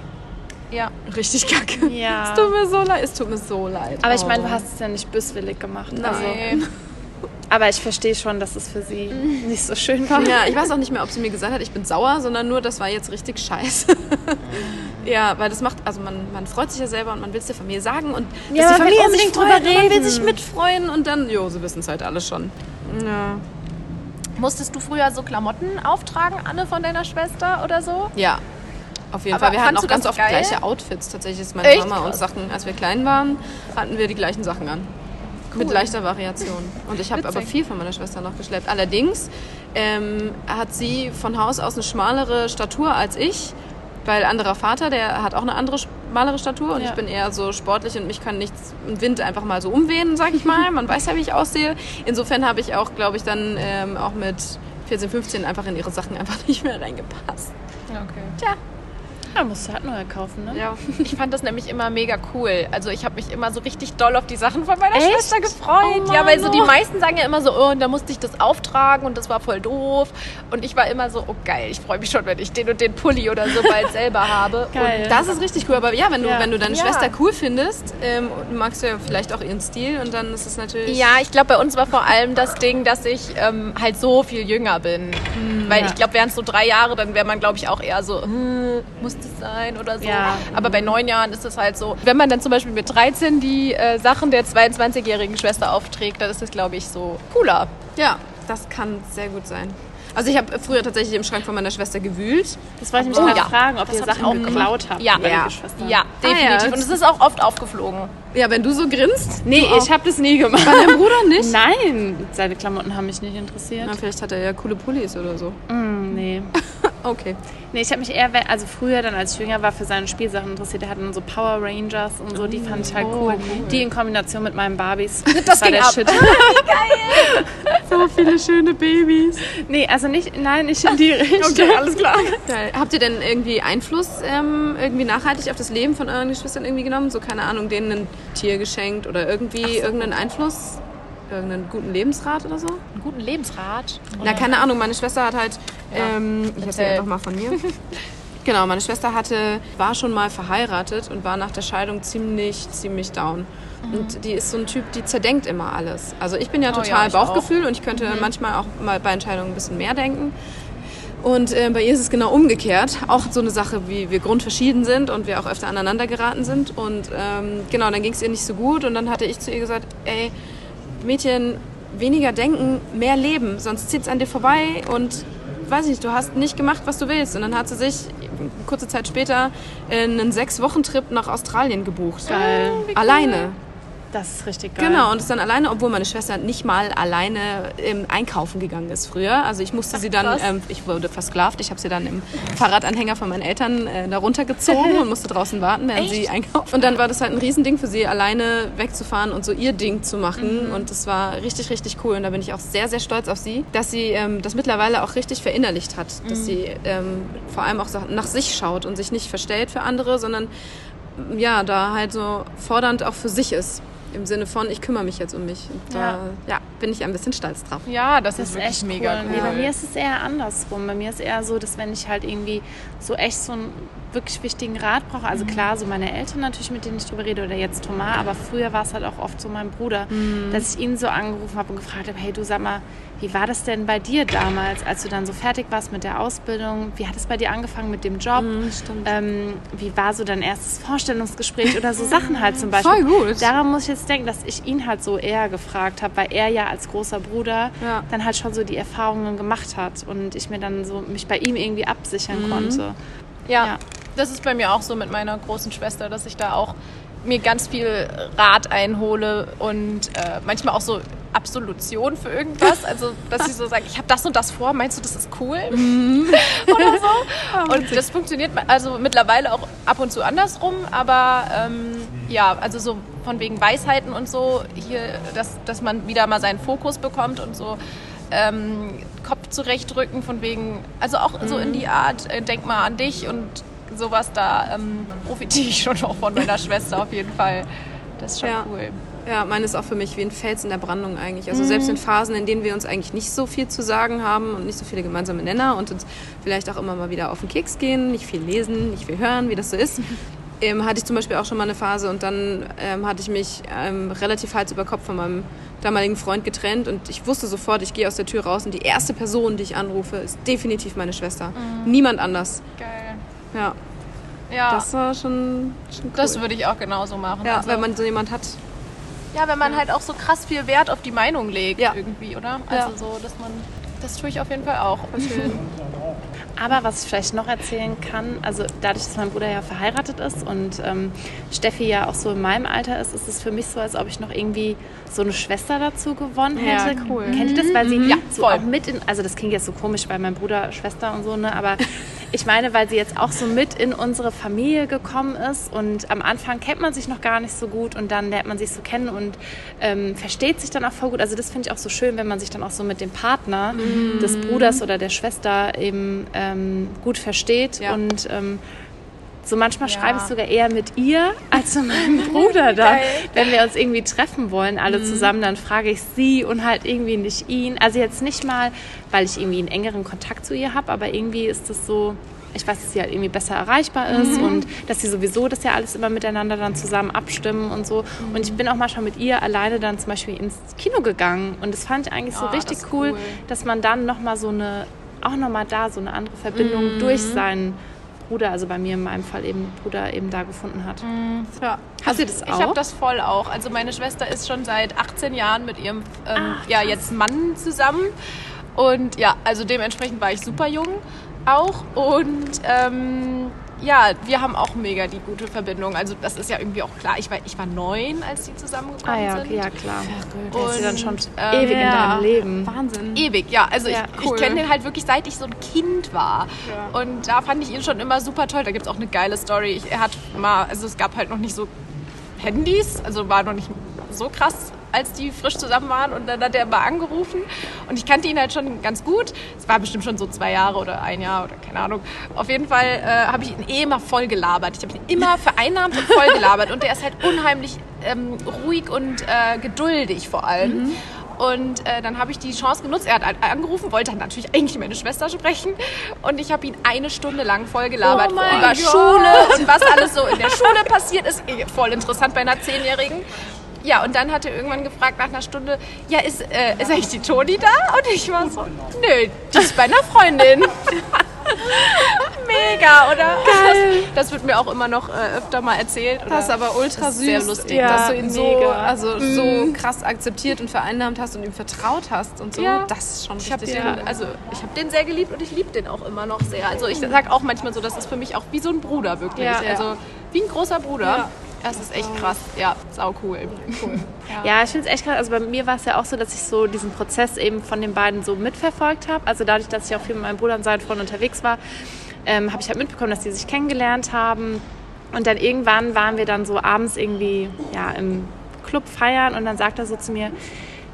Ja. Richtig kacke. Ja. Es tut mir so leid. Es tut mir so leid. Aber ich meine, Oh. du hast es ja nicht böswillig gemacht. Also, Nee. Aber ich verstehe schon, dass es für sie (laughs) nicht so schön war. Ja, ich weiß auch nicht mehr, ob sie mir gesagt hat, ich bin sauer, sondern nur, das war jetzt richtig scheiße. (laughs) ja, weil das macht, also man, man freut sich ja selber und man will es der Familie sagen und dass Ja, die man will Familie unbedingt sich freut drüber und Man will reden. sich mitfreuen und dann, jo, sie wissen es halt alle schon. Ja. Musstest du früher so Klamotten auftragen, Anne, von deiner Schwester oder so? Ja, auf jeden Aber Fall. Wir hatten auch ganz oft geil? gleiche Outfits. Tatsächlich ist meine Echt? Mama uns Sachen, als wir klein waren, hatten wir die gleichen Sachen an. Mit leichter Variation. Und ich habe aber viel von meiner Schwester noch geschleppt. Allerdings ähm, hat sie von Haus aus eine schmalere Statur als ich. Weil anderer Vater, der hat auch eine andere schmalere Statur und Ja. ich bin eher so sportlich und mich kann nichts im Wind einfach mal so umwehen, sag ich mal. Man (laughs) weiß ja, wie ich aussehe. Insofern habe ich auch, glaube ich, dann ähm, auch mit 14, 15 einfach in ihre Sachen einfach (laughs) nicht mehr reingepasst. Okay. Tja. Ja, musst du halt neue kaufen, ne? Ja. Ich fand das nämlich immer mega cool. Also ich habe mich immer so richtig doll auf die Sachen von meiner Echt? Schwester gefreut. Oh ja, weil so die meisten sagen ja immer so, oh, und da musste ich das auftragen und das war voll doof. Und ich war immer so, oh geil, ich freue mich schon, wenn ich den und den Pulli oder so bald selber (laughs) habe. Geil. Das ist richtig cool, aber ja, wenn du, Ja. wenn du deine Ja. Schwester cool findest, ähm, und magst du ja vielleicht auch ihren Stil und dann ist es natürlich. Ja, ich glaube, bei uns war vor allem das Ding, dass ich ähm, halt so viel jünger bin. Weil ja. ich glaube, wären es so drei Jahre, dann wäre man, glaube ich, auch eher so, hm, muss das sein oder so. Ja. Aber bei neun Jahren ist es halt so, wenn man dann zum Beispiel mit 13 die äh, Sachen der 22-jährigen Schwester aufträgt, dann ist das, glaube ich, so cooler. Ja, das kann sehr gut sein. Also ich habe früher tatsächlich im Schrank von meiner Schwester gewühlt. Das wollte ich mich Oh, gerade ja. fragen, ob Das ihr Sachen auch geklaut habt. Ja. bei Ja. Geschwistern. Ja, definitiv. Ah, ja. Und es ist auch oft aufgeflogen. Ja, wenn du so grinst. Nee, ich habe das nie gemacht. Bei deinem Bruder nicht? Nein, seine Klamotten haben mich nicht interessiert. Na, vielleicht hat er ja coole Pullis oder so. Mm, nee. (laughs) Okay. Nee, ich habe mich eher, also früher dann, als ich jünger war, für seine Spielsachen interessiert. Er hatte dann so Power Rangers und so, die fand ich halt Oh, cool. cool. Die in Kombination mit meinen Barbies. (laughs) Das war ging der ab. Shit. (laughs) So viele schöne Babys. Nee, also nicht, nein, nicht in die (laughs) Richtung. alles klar. Geil. Habt ihr denn irgendwie Einfluss ähm, irgendwie nachhaltig auf das Leben von euren Geschwistern irgendwie genommen? So, keine Ahnung, denen ein Tier geschenkt oder irgendwie irgendeinen Einfluss? Irgendeinen guten Lebensrat oder so? Einen guten Lebensrat. Na, keine Ahnung, meine Schwester hat halt, ähm, ich erzähle Erzähl. einfach mal von mir. (laughs) genau, meine Schwester hatte, war schon mal verheiratet und war nach der Scheidung ziemlich, ziemlich down. Und die ist so ein Typ, die zerdenkt immer alles. Also ich bin ja Oh ja, total Bauchgefühl und ich könnte manchmal auch mal bei Entscheidungen ein bisschen mehr denken. Und äh, bei ihr ist es genau umgekehrt. Auch so eine Sache, wie wir grundverschieden sind und wir auch öfter aneinander geraten sind. Und ähm, genau, dann ging es ihr nicht so gut. Und dann hatte ich zu ihr gesagt, ey, Mädchen, weniger denken, mehr leben, sonst zieht es an dir vorbei und weiß nicht, du hast nicht gemacht, was du willst. Und dann hat sie sich kurze Zeit später einen Sechs-Wochen-Trip nach Australien gebucht. Geil. Alleine. Das ist richtig geil. Genau, und ist dann alleine, obwohl meine Schwester nicht mal alleine ähm, einkaufen gegangen ist früher. Also ich musste sie dann, ähm, ich wurde versklavt, ich habe sie dann im Fahrradanhänger von meinen Eltern äh, da runtergezogen (laughs) und musste draußen warten, während sie einkauft. Und dann war das halt ein Riesending für sie, alleine wegzufahren und so ihr Ding zu machen. Und das war richtig, richtig cool. Und da bin ich auch sehr, sehr stolz auf sie, dass sie ähm, das mittlerweile auch richtig verinnerlicht hat. Dass sie ähm, vor allem auch nach sich schaut und sich nicht verstellt für andere, sondern ja, da halt so fordernd auch für sich ist. Im Sinne von, ich kümmere mich jetzt um mich. Und da Ja. ja, bin ich ein bisschen stolz drauf. Ja, das, Das ist ist wirklich echt mega cool. cool. Nee, bei mir ist es eher andersrum. Bei mir ist eher so, dass wenn ich halt irgendwie so echt so einen wirklich wichtigen Rat brauche, also klar, so meine Eltern natürlich, mit denen ich drüber rede, oder jetzt Thomas, aber früher war es halt auch oft so mein Bruder, dass ich ihn so angerufen habe und gefragt habe, hey du sag mal, wie war das denn bei dir damals, als du dann so fertig warst mit der Ausbildung? Wie hat es bei dir angefangen mit dem Job? stimmt. Ähm, wie war so dein erstes Vorstellungsgespräch oder so Sachen halt zum Beispiel? Voll gut. Daran muss ich jetzt denken, dass ich ihn halt so eher gefragt habe, weil er ja als großer Bruder Ja. dann halt schon so die Erfahrungen gemacht hat und ich mir dann so mich bei ihm irgendwie absichern konnte. Ja, Ja. Das ist bei mir auch so mit meiner großen Schwester, dass ich da auch mir ganz viel Rat einhole und äh, manchmal auch so Absolution für irgendwas. Also, dass sie so (laughs) sagt, ich habe das und das vor, meinst du, das ist cool? (laughs) Oder so. Und das funktioniert also mittlerweile auch ab und zu andersrum, aber ähm, ja, also so von wegen Weisheiten und so, hier, dass, dass man wieder mal seinen Fokus bekommt und so. Ähm, Kopf zurechtdrücken, von wegen, also auch so in die Art, äh, denk mal an dich und sowas, da ähm, profitiere ich schon auch von meiner Schwester auf jeden Fall. Das ist schon Ja. cool. Ja, meine ist auch für mich wie ein Fels in der Brandung eigentlich. Also selbst in Phasen, in denen wir uns eigentlich nicht so viel zu sagen haben und nicht so viele gemeinsame Nenner und uns vielleicht auch immer mal wieder auf den Keks gehen, nicht viel lesen, nicht viel hören, wie das so ist, (laughs) ähm, hatte ich zum Beispiel auch schon mal eine Phase und dann ähm, hatte ich mich ähm, relativ Hals über Kopf von meinem damaligen Freund getrennt und ich wusste sofort, ich gehe aus der Tür raus und die erste Person, die ich anrufe, ist definitiv meine Schwester. Niemand anders. Geil. Ja, Ja, das war schon, schon cool. das würde ich auch genauso machen. ja, also, wenn man so jemand hat. ja, wenn man halt auch so krass viel Wert auf die Meinung legt Ja. irgendwie, oder? Ja. Also so, dass man, das tue ich auf jeden Fall auch. (laughs) Aber was ich vielleicht noch erzählen kann, also dadurch, dass mein Bruder ja verheiratet ist und ähm, Steffi ja auch so in meinem Alter ist, ist es für mich so, als ob ich noch irgendwie so eine Schwester dazu gewonnen Ja, hätte. cool. Kennt ihr das? Weil sie Ja, so voll. auch mit in, also das klingt jetzt so komisch bei meinem Bruder, Schwester und so, ne? Aber (laughs) ich meine, weil sie jetzt auch so mit in unsere Familie gekommen ist und am Anfang kennt man sich noch gar nicht so gut und dann lernt man sich so kennen und ähm, versteht sich dann auch voll gut. Also das finde ich auch so schön, wenn man sich dann auch so mit dem Partner Mhm. des Bruders oder der Schwester eben ähm, gut versteht Ja. und ähm, so manchmal Ja. schreibe ich sogar eher mit ihr als mit meinem (laughs) Bruder dann. Geil. Wenn wir uns irgendwie treffen wollen, alle Mhm. zusammen, dann frage ich sie und halt irgendwie nicht ihn. Also jetzt nicht mal, weil ich irgendwie einen engeren Kontakt zu ihr habe, aber irgendwie ist das so, ich weiß, dass sie halt irgendwie besser erreichbar ist Mhm. und dass sie sowieso das ja alles immer miteinander dann zusammen abstimmen und so. Und ich bin auch manchmal mit ihr alleine dann zum Beispiel ins Kino gegangen und das fand ich eigentlich so Ah, richtig das cool, cool. dass man dann nochmal so eine, auch nochmal da so eine andere Verbindung Mhm. durch seinen Bruder, also bei mir in meinem Fall eben Bruder eben da gefunden hat. Ja. Hast du das Ich habe auch? das voll auch. Also meine Schwester ist schon seit 18 Jahren mit ihrem ähm, Ach, ja jetzt Mann zusammen und ja, also dementsprechend war ich super jung auch und ähm, Ja, wir haben auch mega die gute Verbindung. Also das ist ja irgendwie auch klar. Ich war, ich war neun, als die zusammengekommen Ah ja, sind. okay, ja klar. Und, Der ist ja dann schon ähm, ewig in ja. deinem Leben. Wahnsinn. Ewig, ja. Also Ja, ich, cool. ich kenne den halt wirklich seit ich so ein Kind war. Und da fand ich ihn schon immer super toll. Da gibt es auch eine geile Story. Ich, er hat mal, also es gab halt noch nicht so Handys, also war noch nicht so krass, als die frisch zusammen waren. Und dann hat er mal angerufen. Und ich kannte ihn halt schon ganz gut. Es war bestimmt schon so zwei Jahre oder ein Jahr oder keine Ahnung. Auf jeden Fall äh, habe ich ihn eh immer voll gelabert. Ich habe ihn immer vereinnahmt und voll gelabert. Und der ist halt unheimlich ähm, ruhig und äh, geduldig vor allem. Und äh, dann habe ich die Chance genutzt. Er hat an- angerufen, wollte dann natürlich eigentlich meine Schwester sprechen. Und ich habe ihn eine Stunde lang voll gelabert Oh über Gott. Schule und was alles so in der Schule passiert ist. Voll interessant bei einer Zehnjährigen. Ja, und dann hat er irgendwann gefragt nach einer Stunde, ja, ist, äh, ist eigentlich die Toni da? Und ich war so, nö, die ist bei einer Freundin. (laughs) Mega, oder? Geil. Das, das wird mir auch immer noch äh, öfter mal erzählt. Oder? Das ist aber ultra Das süß, sehr lustig. Ja, dass du ihn so, mega. also so krass akzeptiert und vereinnahmt hast und ihm vertraut hast und so. Ja. Das ist schon Ich habe richtig den, also ich habe den sehr geliebt und ich liebe den auch immer noch sehr. Also ich sage auch manchmal so, das ist für mich auch wie so ein Bruder wirklich. Ja. Also wie ein großer Bruder. Das ist echt krass. Ja, sau cool. cool. (laughs) Ja, ich finde es echt krass. Also bei mir war es ja auch so, dass ich so diesen Prozess eben von den beiden so mitverfolgt habe. Also dadurch, dass ich auch viel mit meinem Bruder und seinen Freunden unterwegs war, ähm, habe ich halt mitbekommen, dass die sich kennengelernt haben. Und dann irgendwann waren wir dann so abends irgendwie ja, im Club feiern und dann sagt er so zu mir,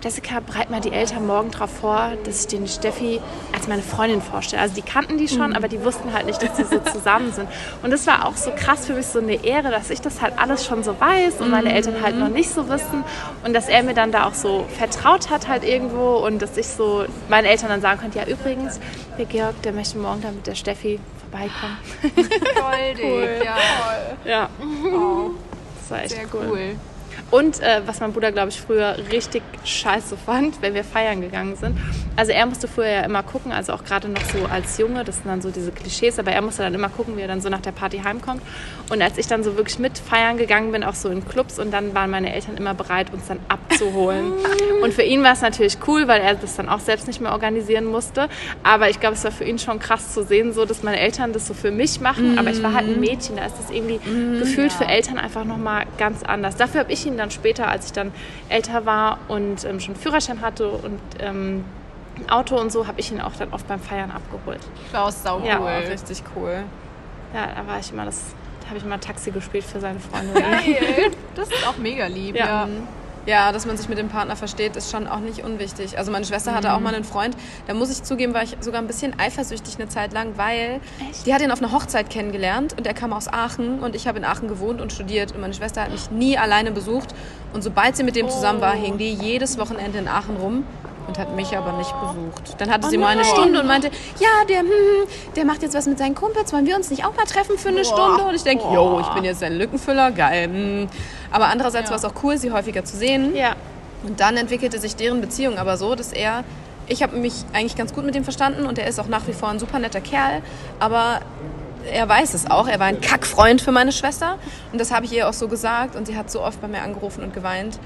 Jessica, bereit mal die Eltern morgen darauf vor, dass ich den Steffi als meine Freundin vorstelle. Also die kannten die schon, aber die wussten halt nicht, dass die so zusammen sind. Und das war auch so krass für mich so eine Ehre, dass ich das halt alles schon so weiß und meine Eltern halt noch nicht so wissen. Und dass er mir dann da auch so vertraut hat halt irgendwo und dass ich so meinen Eltern dann sagen konnte, ja übrigens, der Georg, der möchte morgen dann mit der Steffi vorbeikommen. Goldig. (laughs) Ja, Ja. Oh, Das war echt sehr cool. cool. Und äh, was mein Bruder, glaube ich, früher richtig scheiße fand, wenn wir feiern gegangen sind. Also er musste früher ja immer gucken, also auch gerade noch so als Junge, das sind dann so diese Klischees, aber er musste dann immer gucken, wie er dann so nach der Party heimkommt. Und als ich dann so wirklich mit feiern gegangen bin, auch so in Clubs, und dann waren meine Eltern immer bereit, uns dann abzuholen. (laughs) Und für ihn war es natürlich cool, weil er das dann auch selbst nicht mehr organisieren musste. Aber ich glaube, es war für ihn schon krass zu sehen, so dass meine Eltern das so für mich machen. Aber ich war halt ein Mädchen, da ist das irgendwie gefühlt für Eltern einfach nochmal ganz anders. Dafür habe ich ihn dann später, als ich dann älter war und ähm, schon Führerschein hatte und ähm, ein Auto und so, habe ich ihn auch dann oft beim Feiern abgeholt. War auch sau Ja. cool. Richtig cool. Ja, da war ich immer das, da habe ich immer Taxi gespielt für seine Freunde. Geil. Das ist auch mega lieb. Ja. Ja. Ja, dass man sich mit dem Partner versteht, ist schon auch nicht unwichtig. Also meine Schwester hatte auch mal einen Freund, da muss ich zugeben, war ich sogar ein bisschen eifersüchtig eine Zeit lang, weil die hat ihn auf einer Hochzeit kennengelernt und er kam aus Aachen und ich habe in Aachen gewohnt und studiert. Und meine Schwester hat mich nie alleine besucht. Und sobald sie mit dem zusammen war, hing die jedes Wochenende in Aachen rum und hat mich aber nicht besucht. Dann hatte sie mal eine Stunde und meinte, ja, der, hm, der macht jetzt was mit seinen Kumpels, wollen wir uns nicht auch mal treffen für eine Stunde? Und ich denke, yo, ich bin jetzt ein Lückenfüller, geil. hm. Aber andererseits war es auch cool, sie häufiger zu sehen. ja. Und dann entwickelte sich deren Beziehung aber so, dass er, ich habe mich eigentlich ganz gut mit ihm verstanden und er ist auch nach wie vor ein super netter Kerl, aber er weiß es auch, er war ein Kackfreund für meine Schwester und das habe ich ihr auch so gesagt und sie hat so oft bei mir angerufen und geweint.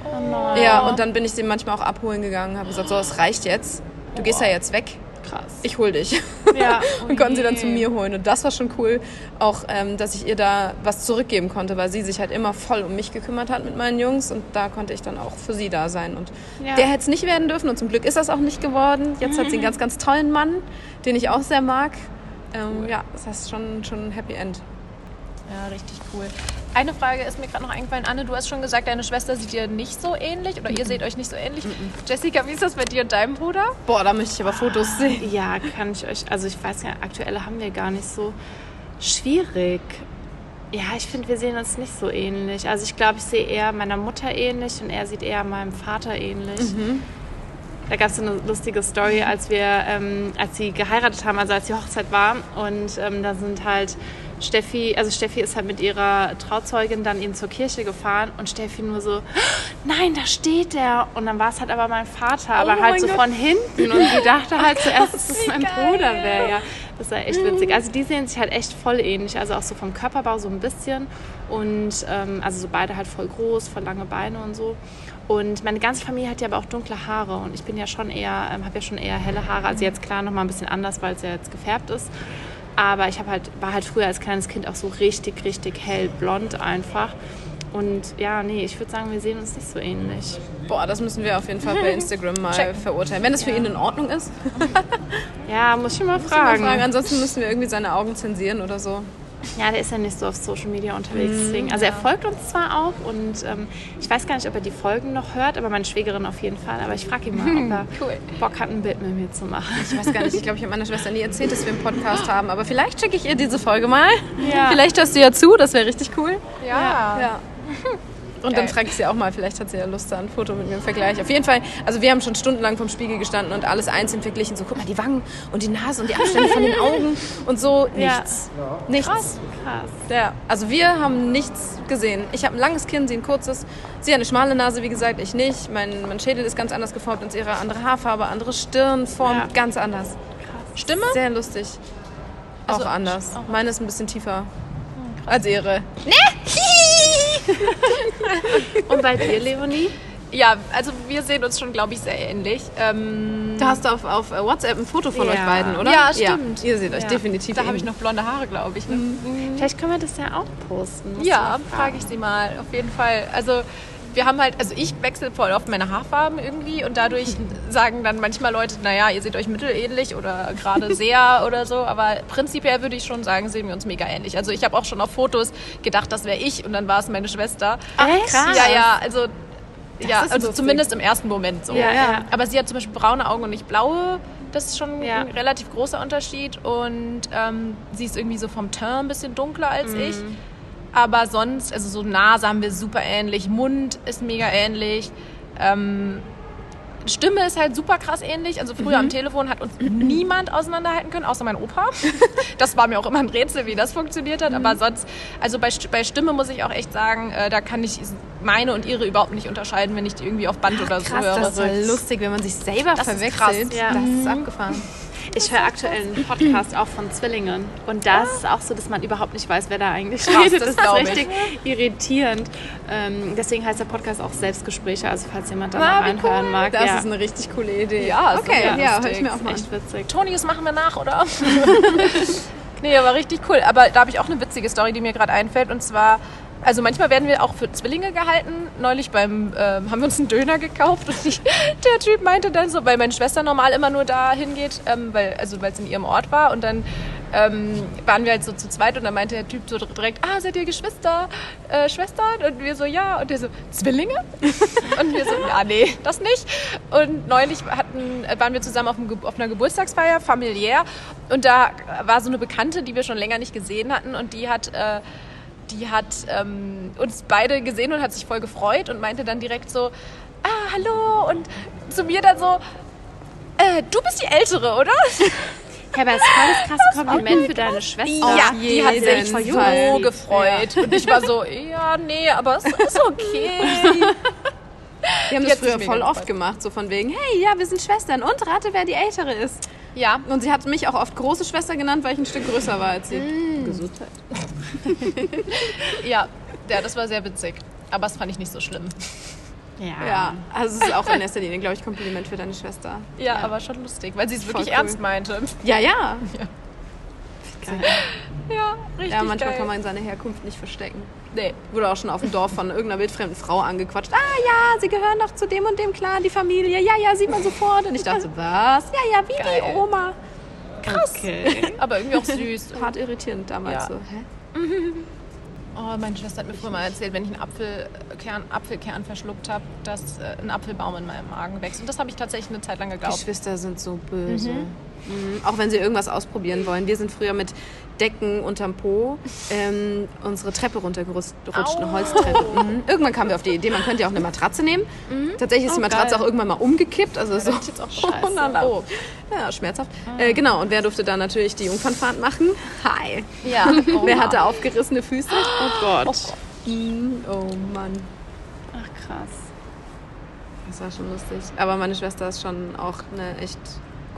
Ja, und dann bin ich sie manchmal auch abholen gegangen, habe gesagt, so, es reicht jetzt, du gehst ja jetzt weg, Krass. ich hol dich. Ja. (laughs) und konnten sie dann zu mir holen. Und das war schon cool, auch ähm, dass ich ihr da was zurückgeben konnte, weil sie sich halt immer voll um mich gekümmert hat mit meinen Jungs und da konnte ich dann auch für sie da sein. Und Ja. der hätte es nicht werden dürfen und zum Glück ist das auch nicht geworden. Jetzt hat sie einen ganz, ganz tollen Mann, den ich auch sehr mag. Ähm, Ja, das heißt schon, schon ein Happy End. Ja, richtig cool. Eine Frage ist mir gerade noch eingefallen. Anne, du hast schon gesagt, deine Schwester sieht dir nicht so ähnlich oder ihr seht euch nicht so ähnlich. Jessica, wie ist das bei dir und deinem Bruder? Boah, da möchte ich aber Fotos sehen. Ja, kann ich euch, also ich weiß ja, aktuelle haben wir gar nicht so schwierig. Ja, ich finde, wir sehen uns nicht so ähnlich. Also ich glaube, ich sehe eher meiner Mutter ähnlich und er sieht eher meinem Vater ähnlich. Da gab es so eine lustige Story, als wir, ähm, als sie geheiratet haben, also als die Hochzeit war. Und ähm, da sind halt Steffi, also Steffi ist halt mit ihrer Trauzeugin dann eben zur Kirche gefahren und Steffi nur so, nein, da steht der. Und dann war es halt aber mein Vater, aber Oh halt mein so Gott. von hinten. Und die dachte halt (laughs) zuerst, dass das mein Bruder wäre. Ja, das war echt witzig. Also die sehen sich halt echt voll ähnlich. Also auch so vom Körperbau so ein bisschen. Und ähm, also so beide halt voll groß, voll lange Beine und so. Und meine ganze Familie hat ja aber auch dunkle Haare und ich bin ja schon eher, ähm, habe ja schon eher helle Haare. Also jetzt klar noch mal ein bisschen anders, weil es ja jetzt gefärbt ist. Aber ich habe halt, war halt früher als kleines Kind auch so richtig, richtig hellblond einfach. Und ja, nee, ich würde sagen, wir sehen uns nicht so ähnlich. Boah, das müssen wir auf jeden Fall bei (laughs) Instagram mal Check. verurteilen. Wenn das für ihn in Ordnung ist, (laughs) Ja, muss ich mal mal fragen. fragen. Ansonsten müssen wir irgendwie seine Augen zensieren oder so. Ja, der ist ja nicht so auf Social Media unterwegs. Deswegen. Also er folgt uns zwar auch und ähm, ich weiß gar nicht, ob er die Folgen noch hört, aber meine Schwägerin auf jeden Fall. Aber ich frage ihn mal, ob er (laughs) Cool. Bock hat, ein Bild mit mir zu machen. Ich weiß gar nicht, ich glaube, ich habe meiner Schwester nie erzählt, dass wir einen Podcast haben. Aber vielleicht schicke ich ihr diese Folge mal. Ja. Vielleicht hörst du ja zu, das wäre richtig cool. Ja. Ja. (laughs) Und dann frage ich sie auch mal, vielleicht hat sie ja Lust, da ein Foto mit mir im Vergleich. Auf jeden Fall, also wir haben schon stundenlang vom Spiegel gestanden und alles einzeln verglichen. So, guck mal, die Wangen und die Nase und die Abstände von den Augen und so. Ja. Nichts. Nichts. Krass. Ja, also wir haben nichts gesehen. Ich habe ein langes Kinn, sie ein kurzes. Sie hat eine schmale Nase, wie gesagt, ich nicht. Mein, mein Schädel ist ganz anders geformt als ihre. Andere Haarfarbe, andere Stirnform, Ja. ganz anders. Stimme? Sehr lustig. Also, auch anders. Meine ist ein bisschen tiefer als ihre. (laughs) Und bei dir, Leonie? Ja, also wir sehen uns schon, glaube ich, sehr ähnlich. Ähm, Da hast du auf, auf WhatsApp ein Foto von Ja. euch beiden, oder? Ja, stimmt. ihr seht euch Ja. definitiv da habe ich noch blonde Haare, glaube ich. Ne? Vielleicht können wir das ja auch posten. Ja, frage ich sie mal. Auf jeden Fall. Also wir haben halt, also ich wechsle voll oft meine Haarfarben irgendwie und dadurch (laughs) sagen dann manchmal Leute, naja, ihr seht euch mittelähnlich oder gerade sehr (laughs) oder so, aber prinzipiell würde ich schon sagen, sehen wir uns mega ähnlich. Also ich habe auch schon auf Fotos gedacht, das wäre ich und dann war es meine Schwester. Echt? Ja, ja, also ja, also lustig. zumindest im ersten Moment so. Ja, ja. Aber sie hat zum Beispiel braune Augen und nicht blaue. Das ist schon Ja. ein relativ großer Unterschied. Und ähm, sie ist irgendwie so vom Teint ein bisschen dunkler als Mhm. ich. Aber sonst, also so Nase haben wir super ähnlich, Mund ist mega ähnlich. Ähm, Stimme ist halt super krass ähnlich. Also früher am Telefon hat uns niemand auseinanderhalten können, außer mein Opa. (laughs) Das war mir auch immer ein Rätsel, wie das funktioniert hat. Aber sonst, also bei, bei Stimme muss ich auch echt sagen, äh, da kann ich meine und ihre überhaupt nicht unterscheiden, wenn ich die irgendwie auf Band oder so Krass, höre. das ist ja lustig, wenn man sich selber Das ist verwechselt. krass, ja. Das ist abgefahren. Ich höre aktuell einen Podcast auch von Zwillingen. Und da ist es auch so, dass man überhaupt nicht weiß, wer da eigentlich (laughs) redet. das Das, ist ich. richtig irritierend. Ähm, deswegen heißt der Podcast auch Selbstgespräche. Also falls jemand da mal wie reinhören cool. mag. Das ja. ist eine richtig coole Idee. Ja, ist okay, mega ja, höre ich mir auch mal echt witzig. Toni, das machen wir nach, oder? (laughs) nee, aber richtig cool. Aber da habe ich auch eine witzige Story, die mir gerade einfällt. Und zwar, also manchmal werden wir auch für Zwillinge gehalten. Neulich beim, ähm, haben wir uns einen Döner gekauft und ich, der Typ meinte dann so, weil meine Schwester normal immer nur da hingeht, ähm, weil also weil es in ihrem Ort war. Und dann ähm, waren wir halt so zu zweit und dann meinte der Typ so direkt, ah, seid ihr Geschwister, äh, Schwestern? Und wir so, ja. Und der so, Zwillinge? (laughs) Und wir so, ja, nee, das nicht. Und neulich hatten, äh, waren wir zusammen auf, einem, auf einer Geburtstagsfeier, familiär. Und da war so eine Bekannte, die wir schon länger nicht gesehen hatten. Und die hat, äh, die hat ähm, uns beide gesehen und hat sich voll gefreut und meinte dann direkt so, ah, hallo. Und zu mir dann so, äh, du bist die Ältere, oder? Ja, aber es ist voll das krasse Kompliment für deine Schwester. ja, die hat sich so gefreut. Und ich war so, ja, nee, aber es ist okay. (laughs) (laughs) Wir haben das früher voll oft gefreut. gemacht, so von wegen, hey, ja, wir sind Schwestern und rate, wer die Ältere ist. Ja, Und sie hat mich auch oft große Schwester genannt, weil ich ein Stück größer war als sie. Gesundheit. (laughs) ja, ja, das war sehr witzig. Aber das fand ich nicht so schlimm. Ja. Ja, also es ist auch in erster Linie, glaube ich, Kompliment für deine Schwester. Ja, aber schon lustig, weil sie es wirklich cool. ernst meinte. Ja, ja. (laughs) Ja, (laughs) richtig Ja, manchmal geil. kann man seine Herkunft nicht verstecken. Nee. Wurde auch schon auf dem Dorf von irgendeiner wildfremden Frau angequatscht. Ah ja, sie gehören doch zu dem und dem Clan, die Familie. Ja, ja, sieht man sofort. Und ich dachte was? Ja, ja, wie Geil. die Oma. Krass. Okay. Aber irgendwie auch süß. (laughs) Hart irritierend damals Ja. so. Hä? (laughs) Oh, meine Schwester hat mir früher mal erzählt, wenn ich einen Apfelkern, Apfelkern verschluckt habe, dass äh, ein Apfelbaum in meinem Magen wächst. Und das habe ich tatsächlich eine Zeit lang geglaubt. Geschwister sind so böse. Mhm. Auch wenn sie irgendwas ausprobieren wollen. Wir sind früher mit Decken unterm Po ähm, unsere Treppe runtergerutscht, eine. Holztreppe. Mhm. Irgendwann kamen wir auf die Idee, man könnte ja auch eine Matratze nehmen. Tatsächlich ist die Oh, Matratze geil. auch irgendwann mal umgekippt. Also so, hätte ich jetzt auch schon Scheiße. (laughs) Oh. Ja, schmerzhaft. Äh, genau, und wer durfte dann natürlich die Jungfernfahrt machen? Hi. Ja. (laughs) Oh, wer hatte aufgerissene Füße? Oh Gott. Mhm. Oh Mann. Ach krass. Das war schon lustig. Aber meine Schwester ist schon auch eine echt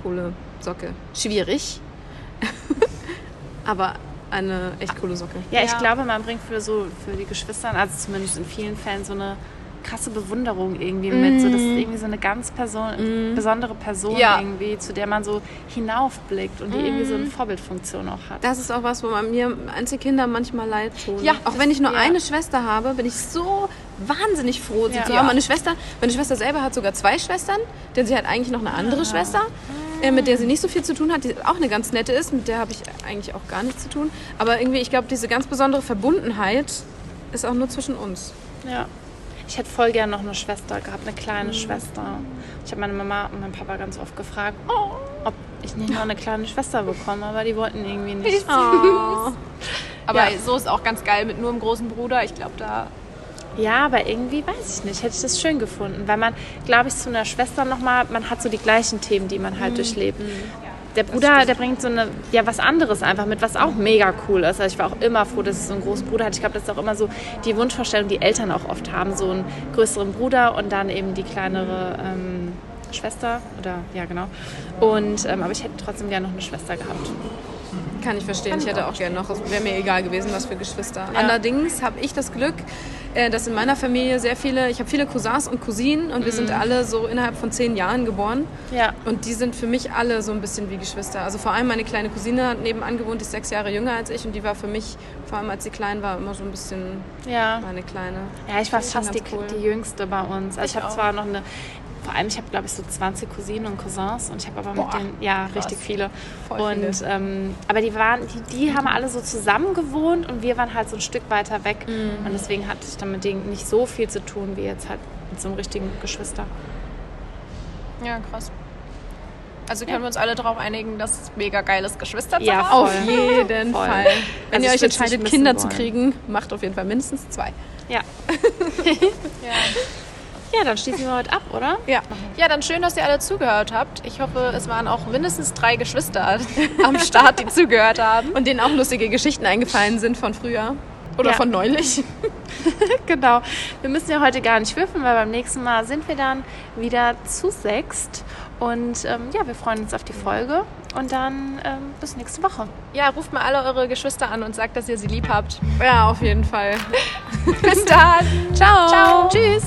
coole Socke. Schwierig. (laughs) Aber eine echt coole Socke. Ja, ich Ja. glaube, man bringt für so für die Geschwister, also zumindest in vielen Fällen, so eine krasse Bewunderung irgendwie mit. So, das ist irgendwie so eine ganz Person, besondere Person Ja. irgendwie, zu der man so hinaufblickt und die irgendwie so eine Vorbildfunktion auch hat. Das ist auch was, wo man mir Einzelkinder manchmal leid tun. Ja, auch wenn ich nur ja. eine Schwester habe, bin ich so wahnsinnig froh, sie Ja. zu haben. Meine Schwester, meine Schwester selber hat sogar zwei Schwestern, denn sie hat eigentlich noch eine andere Schwester, äh, mit der sie nicht so viel zu tun hat, die auch eine ganz nette ist, mit der habe ich eigentlich auch gar nichts zu tun. Aber irgendwie, ich glaube, diese ganz besondere Verbundenheit ist auch nur zwischen uns. Ja. Ich hätte voll gern noch eine Schwester gehabt, eine kleine Schwester. Ich habe meine Mama und meinen Papa ganz oft gefragt, ob ich nicht noch eine kleine Schwester bekomme, aber die wollten irgendwie nicht. Oh. (laughs) Aber Ja. so ist auch ganz geil mit nur einem großen Bruder. Ich glaube, da Ja, aber irgendwie weiß ich nicht, hätte ich das schön gefunden, weil man, glaube ich, zu einer Schwester nochmal, man hat so die gleichen Themen, die man halt durchlebt. Der Bruder, der bringt so eine, ja, was anderes einfach mit, was auch mega cool ist. Also ich war auch immer froh, dass ich so einen großen Bruder hatte. Ich glaube, das ist auch immer so die Wunschvorstellung, die Eltern auch oft haben, so einen größeren Bruder und dann eben die kleinere ähm, Schwester oder, ja, genau. Und, ähm, aber ich hätte trotzdem gerne noch eine Schwester gehabt. Kann ich verstehen. ich hätte auch gerne noch. Es wäre mir egal gewesen, was für Geschwister. Ja. Allerdings habe ich das Glück, äh, dass in meiner Familie sehr viele, ich habe viele Cousins und Cousinen und wir sind alle so innerhalb von zehn Jahren geboren. Ja. Und die sind für mich alle so ein bisschen wie Geschwister. Also vor allem meine kleine Cousine hat nebenan gewohnt, die ist sechs Jahre jünger als ich und die war für mich, vor allem als sie klein war, immer so ein bisschen Ja. meine kleine. Ja, ich war fast die, cool. die jüngste bei uns. Also ich, Ich habe zwar noch eine, vor allem ich habe glaube ich so 20 Cousinen und Cousins und ich habe aber mit Boah, denen, ja, richtig viele. Voll und viele. Ähm, aber die waren, die, die haben alle so zusammen gewohnt und wir waren halt so ein Stück weiter weg. Mhm. Und deswegen hatte ich dann mit denen nicht so viel zu tun wie jetzt halt mit so einem richtigen Geschwister. Ja, krass. Also können wir uns alle darauf einigen, dass es mega geil ist, Geschwister zu Ja, haben. Auf jeden Voll. Fall. Wenn Also ihr euch entscheidet, Kinder zu wollen. kriegen, macht auf jeden Fall mindestens zwei. Ja. (laughs) Ja. Ja, dann schließen wir heute ab, oder? Ja. ja, dann schön, dass ihr alle zugehört habt. Ich hoffe, es waren auch mindestens drei Geschwister (laughs) am Start, die zugehört haben. Und denen auch lustige Geschichten eingefallen sind von früher. Oder Ja. von neulich. (laughs) Genau. Wir müssen ja heute gar nicht würfeln, weil beim nächsten Mal sind wir dann wieder zu sechst. Und ähm, ja, wir freuen uns auf die Folge. Und dann ähm, bis nächste Woche. Ja, ruft mal alle eure Geschwister an und sagt, dass ihr sie lieb habt. Ja, auf jeden Fall. (laughs) Bis dann. Ciao. Ciao. Tschüss.